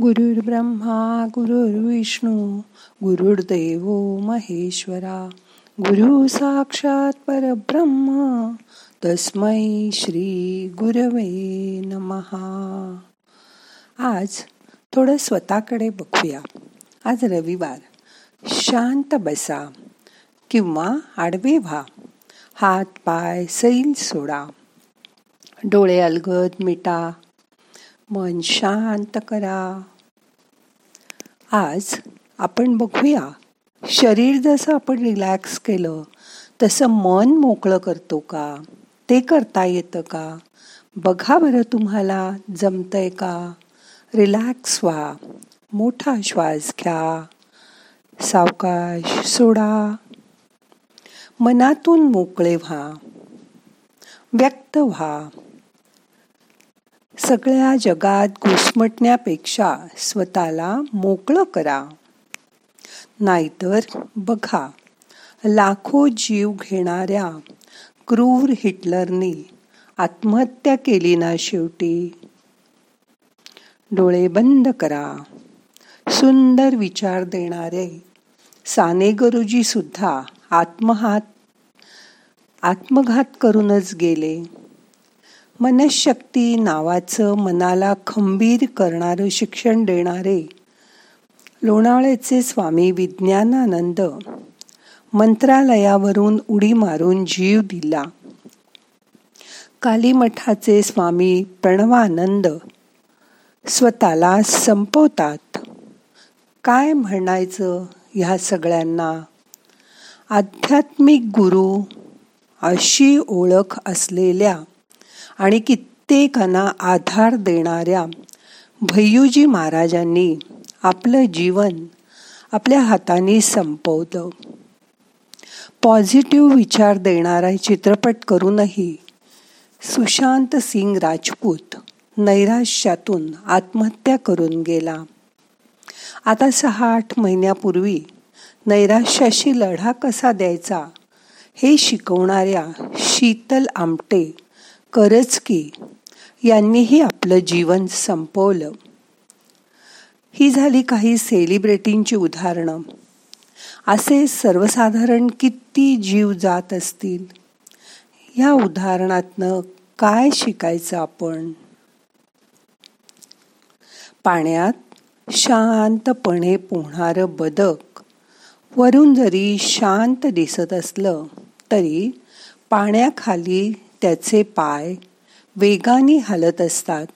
गुरुर्ब्रह्मा गुरुर्विष्णू गुरुर्देव महेश्वरा गुरु साक्षात परब्रह्म तस्मै श्री गुरवे नमहा आज थोडं स्वतःकडे बघूया आज रविवार शांत बसा किंवा आडवे व्हा हात पाय सैल सोडा डोळे अलगद मिटा मन शांत करा. आज आपण बघूया शरीर जसं आपण रिलॅक्स केलं तसं मन मोकळं करतो का? ते करता येतं का? बघा बरं तुम्हाला जमतंय का? रिलॅक्स व्हा. मोठा श्वास घ्या. सावकाश सोडा. मनातून मोकळे व्हा. व्यक्त व्हा. सगळ्या जगात घुसमटण्यापेक्षा स्वतःला मोकळं करा. नाहीतर बघा लाखो जीव घेणाऱ्या क्रूर हिटलरनी आत्महत्या केली ना शेवटी? डोळे बंद करा. सुंदर विचार देणारे साने गुरुजी सुद्धा आत्महात आत्मघात करूनच गेले. मनशक्ती नावाचं मनाला खंबीर करणारं शिक्षण देणारे. लोणावळ्याचे स्वामी विज्ञानानंद मंत्रालयावरून उडी मारून जीव दिला. कालीमठाचे स्वामी प्रणवानंद स्वतःला संपवतात. काय म्हणायचं ह्या सगळ्यांना? आध्यात्मिक गुरु अशी ओळख असलेल्या आणि कित्येकांना आधार देणाऱ्या भैयूजी महाराजांनी आपलं जीवन आपल्या हाताने संपवलं. पॉझिटिव्ह विचार देणारा चित्रपट करूनही सुशांत सिंग राजपूत नैराश्यातून आत्महत्या करून गेला. आता सहा आठ महिन्यापूर्वी नैराश्याशी लढा कसा द्यायचा हे शिकवणाऱ्या शीतल आमटे की यांनीही आपलं जीवन संपवलं. ही झाली काही सेलिब्रिटींची उदाहरणं. असे सर्वसाधारण किती जीव जात असतील? या उदाहरणातनं काय शिकायचं आपण? पाण्यात शांतपणे पोहणारं बदक वरून जरी शांत दिसत असलं तरी पाण्याखाली त्याचे पाय वेगाने हलत असतात.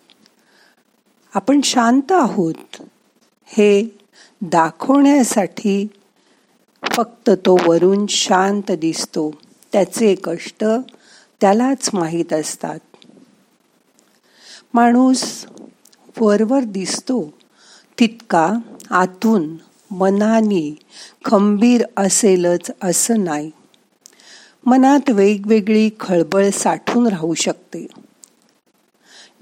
आपण शांत आहोत. हे दाखवण्यासाठी फक्त तो वरून शांत दिसतो. त्याचे कष्ट त्यालाच माहीत असतात. माणूस वरवर दिसतो तितका आतून मनाने खंबीर असेलच असं नाही. मनात वेगवेगळी खळबळ साठून राहू शकते.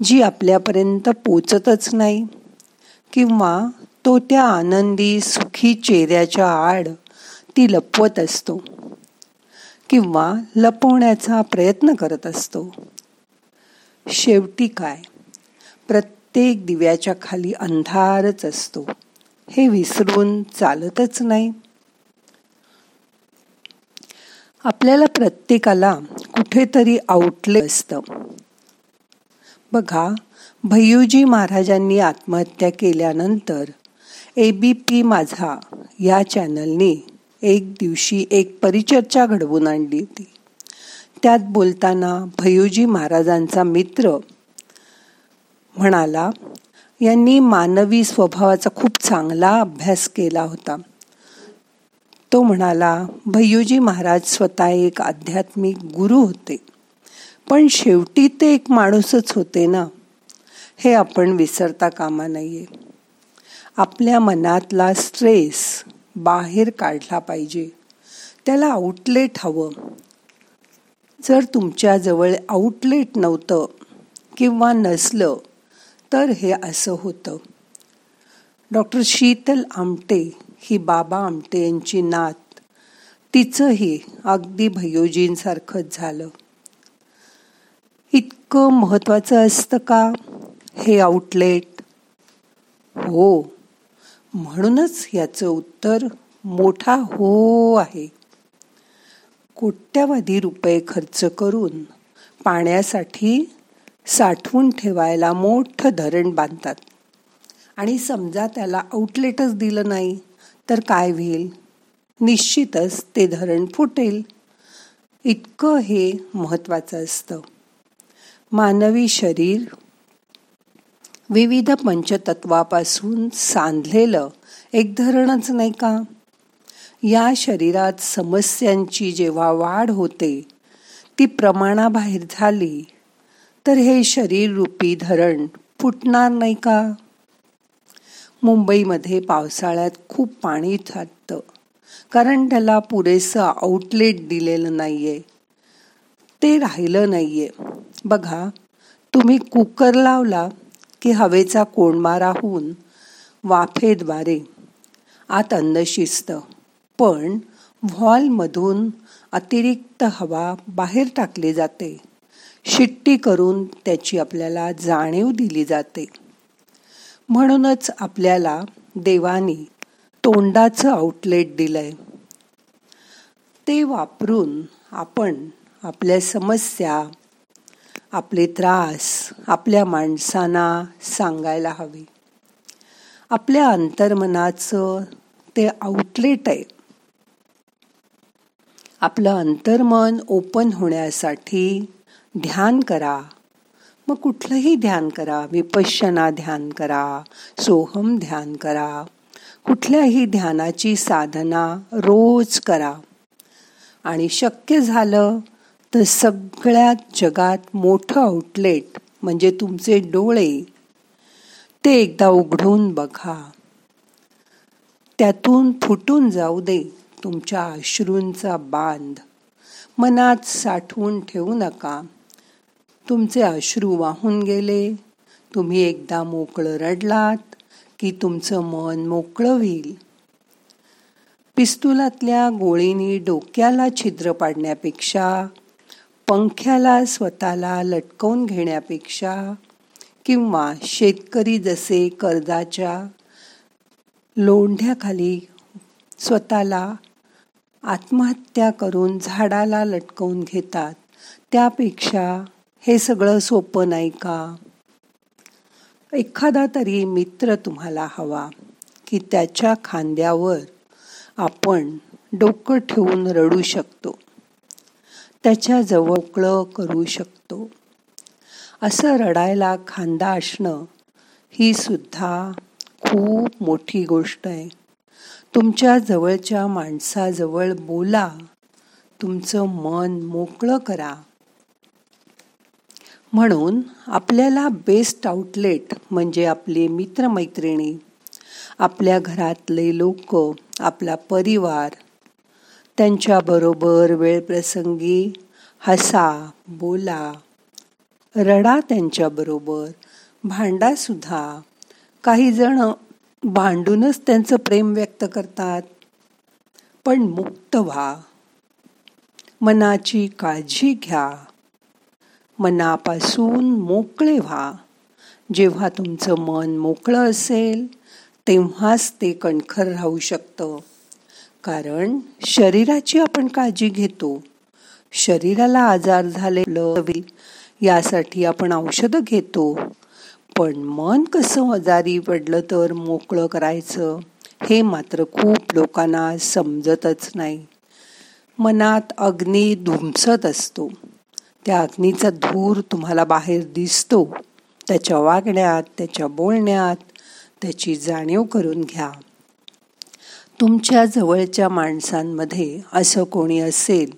जी आपल्यापर्यंत पोचतच नाही. किंवा तो त्या आनंदी सुखी चेहऱ्याच्या आड ती लपवत असतो. किंवा लपवण्याचा प्रयत्न करत असतो. शेवटी काय? प्रत्येक दिव्याच्या खाली अंधारच असतो. हे विसरून चालतच नाही. आपल्याला प्रत्येकाला कुठेतरी आउटले असतं. बघा भैयूजी महाराजांनी आत्महत्या केल्यानंतर ए बी पी माझा या चॅनलने एक दिवशी एक परिचर्चा घडवून आणली होती. त्यात बोलताना भैयूजी महाराजांचा मित्र म्हणाला यांनी मानवी स्वभावाचा खूप चांगला अभ्यास केला होता. तो म्हणाला भैयूजी महाराज स्वतः एक आध्यात्मिक गुरु होते. पण शेवटी ते एक माणूसच होते ना? हे आपण विसरता कामा नाहीये आपल्या मनातला स्ट्रेस बाहेर काढला पाहिजे. त्याला आउटलेट हवं. जर तुमच्याजवळ आउटलेट नव्हतं किंवा नसलं तर हे असं होतं. डॉक्टर शीतल आमटे ही बाबा आमटे यांची नात. तिचंही अगदी भयोजींसारखंच झालं. इतकं महत्त्वाचं असतं का? हे आउटलेट हो म्हणूनच याचं उत्तर मोठा हो आहे. कोट्यावधी रुपये खर्च करून पाण्यासाठी साठवून ठेवायला मोठं धरण बांधतात. आणि समजा त्याला आउटलेटच दिलं नाही. तर काय होईल? निश्चितच ते धरण फुटेल. इतकं हे महत्त्वाचं असतं. मानवी शरीर विविध पंचतत्वापासून सांधलेलं एक धरणच नाही का? या शरीरात समस्यांची जेव्हा वाढ होते ती प्रमाणाबाहेर झाली तर हे शरीर रूपी धरण फुटणार नाही का? मुंबईमध्ये पावसाळ्यात खूप पाणी थाटतं कारण त्याला पुरेसं आउटलेट दिलेलं नाही आहे ते राहिलं नाही आहे बघा तुम्ही कुकर लावला की हवेचा कोंडमारा होऊन वाफेद्वारे आत अन्न शिजतं. पण व्हॉलमधून अतिरिक्त हवा बाहेर टाकली जाते. शिट्टी करून त्याची आपल्याला जाणीव दिली जाते. म्हणूनच आपल्याला देवानी तोंडाचं आउटलेट दिलंय. ते वापरून आपण आपल्या समस्या आपले त्रास आपल्या माणसांना सांगायला हवे. आपल्या अंतर्मनाचं ते आउटलेट आहे. आपलं अंतर्मन ओपन होण्यासाठी ध्यान करा. मग कुठलंही ध्यान करा. विपश्यना ध्यान करा. सोहम ध्यान करा. कुठल्याही ध्यानाची साधना रोज करा. आणि शक्य झालं तर सगळ्यात जगात मोठं आउटलेट म्हणजे तुमचे डोळे ते एकदा उघडून बघा. त्यातून फुटून जाऊ दे तुमच्या अश्रूंचा बांध. मनात साठवून ठेवू नका. तुमचे अश्रू वाहून गेले. तुम्ही एकदा मोकळं रडलात की तुमचं मन मोकळं होईल. पिस्तुलातल्या गोळीनी डोक्याला छिद्र पाडण्यापेक्षा पंख्याला स्वतःला लटकवून घेण्यापेक्षा किंवा शेतकरी जसे कर्जाच्या लोंढ्याखाली स्वतःला आत्महत्या करून झाडाला लटकवून घेतात त्यापेक्षा हे सगळं सोपं नाही का? एखादा तरी मित्र तुम्हाला हवा की त्याच्या खांद्यावर आपण डोकं ठेवून रडू शकतो. त्याच्याजवळ करू शकतो. असं रडायला खांदा असणं ही सुद्धा खूप मोठी गोष्ट आहे. तुमच्या जवळच्या माणसाजवळ बोला. तुमचं मन मोकळं करा. म्हणून आपल्याला बेस्ट आउटलेट म्हणजे आपले मित्रमैत्रिणी आपल्या घरातले लोक आपला परिवार त्यांच्याबरोबर वेळप्रसंगी हसा बोला रडा त्यांच्याबरोबर भांडासुद्धा काही जण भांडूनच त्यांचं प्रेम व्यक्त करतात पण मुक्त व्हा. मनाची काळजी घ्या. मनापासून मोकळे व्हा. जेव्हा तुमचं मन मोकळं असेल तेव्हाच ते कणखर राहू शकतं. कारण शरीराची आपण काळजी घेतो. शरीराला आजार झालेलं यासाठी आपण औषधं घेतो. पण मन कसं आजारी पडलं तर मोकळं करायचं हे मात्र खूप लोकांना समजतच नाही. मनात अग्नी धुमसत असतो. त्या अग्नीचा धूर तुम्हाला बाहेर दिसतो. त्याच्या वागण्यात त्याच्या बोलण्यात त्याची जाणीव करून घ्या. तुमच्या जवळच्या माणसांमध्ये असं कोणी असेल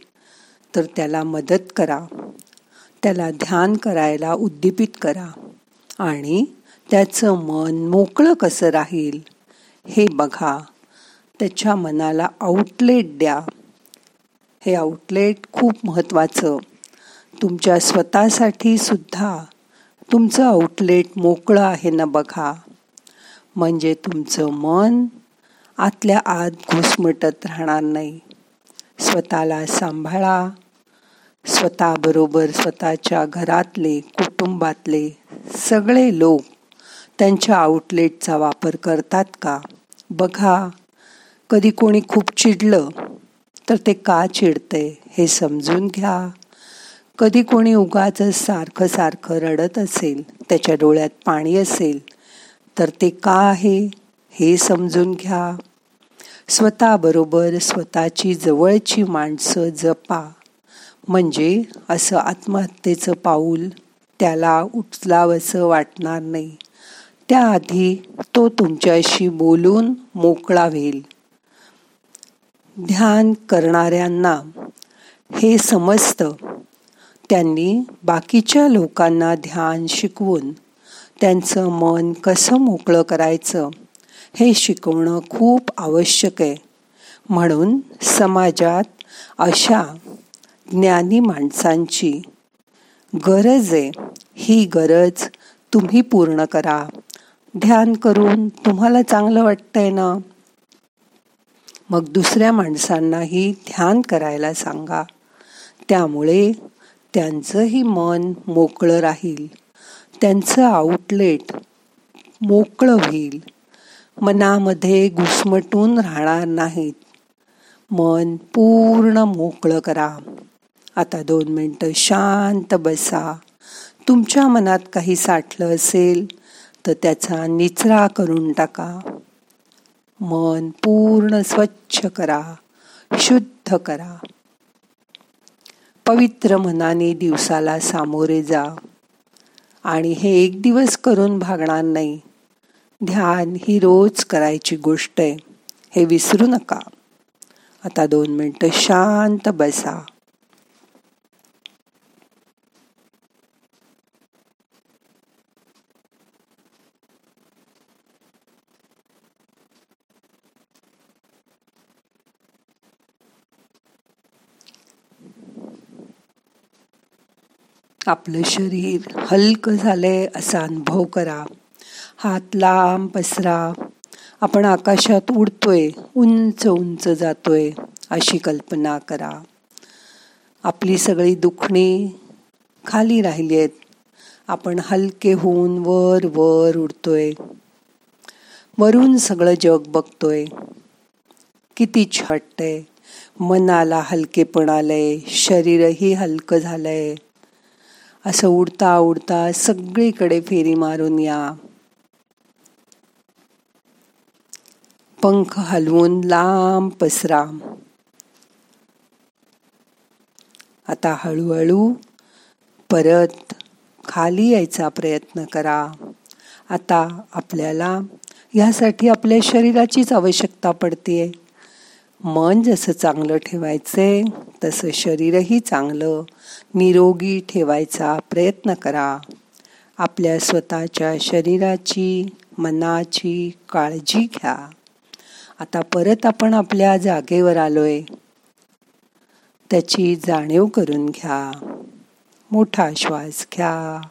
तर त्याला मदत करा. त्याला ध्यान करायला उद्दीपित करा. आणि त्याचं मन मोकळं कसं राहील हे बघा. त्याच्या मनाला आउटलेट द्या. हे आउटलेट खूप महत्त्वाचं. तुमच्या स्वतःसाठी सुद्धा तुमचं आउटलेट मोकळं आहे ना बघा. म्हणजे तुमचं मन आतल्या आत घुसमटत राहणार नाही. स्वतःला सांभाळा. स्वतःबरोबर स्वतःच्या घरातले कुटुंबातले सगळे लोक त्यांच्या आउटलेटचा वापर करतात का? बघा. कधी कोणी खूप चिडलं तर ते का चिडते हे समजून घ्या. कधी कोणी उगाच सारखं सारखं रडत असेल त्याच्या डोळ्यात पाणी असेल तर ते का आहे हे समजून घ्या. स्वतःबरोबर स्वतःची जवळची माणसं जपा. म्हणजे असं आत्महत्येचं पाऊल त्याला उचलावंसं वाटणार नाही. त्याआधी तो तुमच्याशी बोलून मोकळा होईल ध्यान करणाऱ्यांना हे समजतं. त्यांनी बाकीच्या लोकांना ध्यान शिकवून त्यांचं मन कसं मोकळं करायचं हे शिकवणं खूप आवश्यक आहे. म्हणून समाजात अशा ज्ञानी माणसांची गरज आहे. ही गरज तुम्ही पूर्ण करा. ध्यान करून तुम्हाला चांगलं वाटतंय ना? मग दुसऱ्या माणसांनाही ध्यान करायला सांगा. त्यामुळे त्यांचंही मन मोकळं राहील. त्यांचं आउटलेट मोकळं होईल. मनामध्ये घुसमटून राहणार नाहीत. मन पूर्ण मोकळं करा. आता दोन मिनटं शांत बसा. तुमच्या मनात काही साठलं असेल तर त्याचा निचरा करून टाका. मन पूर्ण स्वच्छ करा. शुद्ध करा. पवित्र मनाने दिवसाला सामोरे जा. आणि हे एक दिवस करून भागणार नाही. ध्यान ही रोज करायची गोष्ट आहे. हे विसरू नका. आता दोन मिनटं शांत बसा. आपलं शरीर हलकं झालंय असा अनुभव करा. हात लांब पसरा. आपण आकाशात उडतोय उंच उंच जातोय अशी कल्पना करा. आपली सगळी दुखणी खाली राहिली आहेत. आपण हलके होऊन वर वर उडतोय. वरून सगळं जग बघतोय. किती वाटतंय. मनाला हलकेपण आलंय. शरीरही हलकं झालंय. असं उडता उडता सगळीकडे फेरी मारून या. पंख हलवून लांब पसरा आता हळूहळू परत खाली यायचा प्रयत्न करा. आता आपल्याला यासाठी आपल्या शरीराचीच आवश्यकता पडते मन जसं चांगलं ठेवायचंय तसं शरीरही चांगलं. निरोगी ठेवायचा प्रयत्न करा. आपल्या स्वतःच्या शरीराची मनाची काळजी घ्या. आता परत आपण आपल्या जागेवर आलोय. त्याची जाणीव करून घ्या. मोठा श्वास घ्या.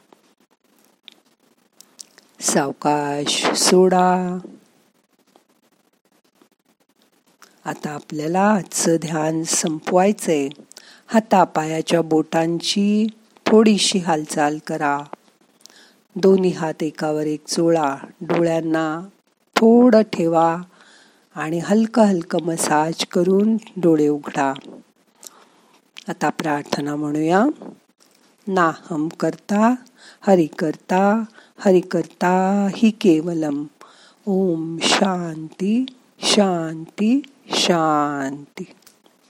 सावकाश सोडा. आता आपल्याला आजचं ध्यान संपवायचंय. हातापायाच्या बोटांची थोडीशी हालचाल करा. दोन्ही हात एकावर एक चोळा. डोळ्यांना थोडं ठेवा आणि हलकं हलकं मसाज करून डोळे उघडा. आता प्रार्थना म्हणूया. नाहम करता हरि करता हरि करता हि केवलम. ओम शांती शांती. शांती.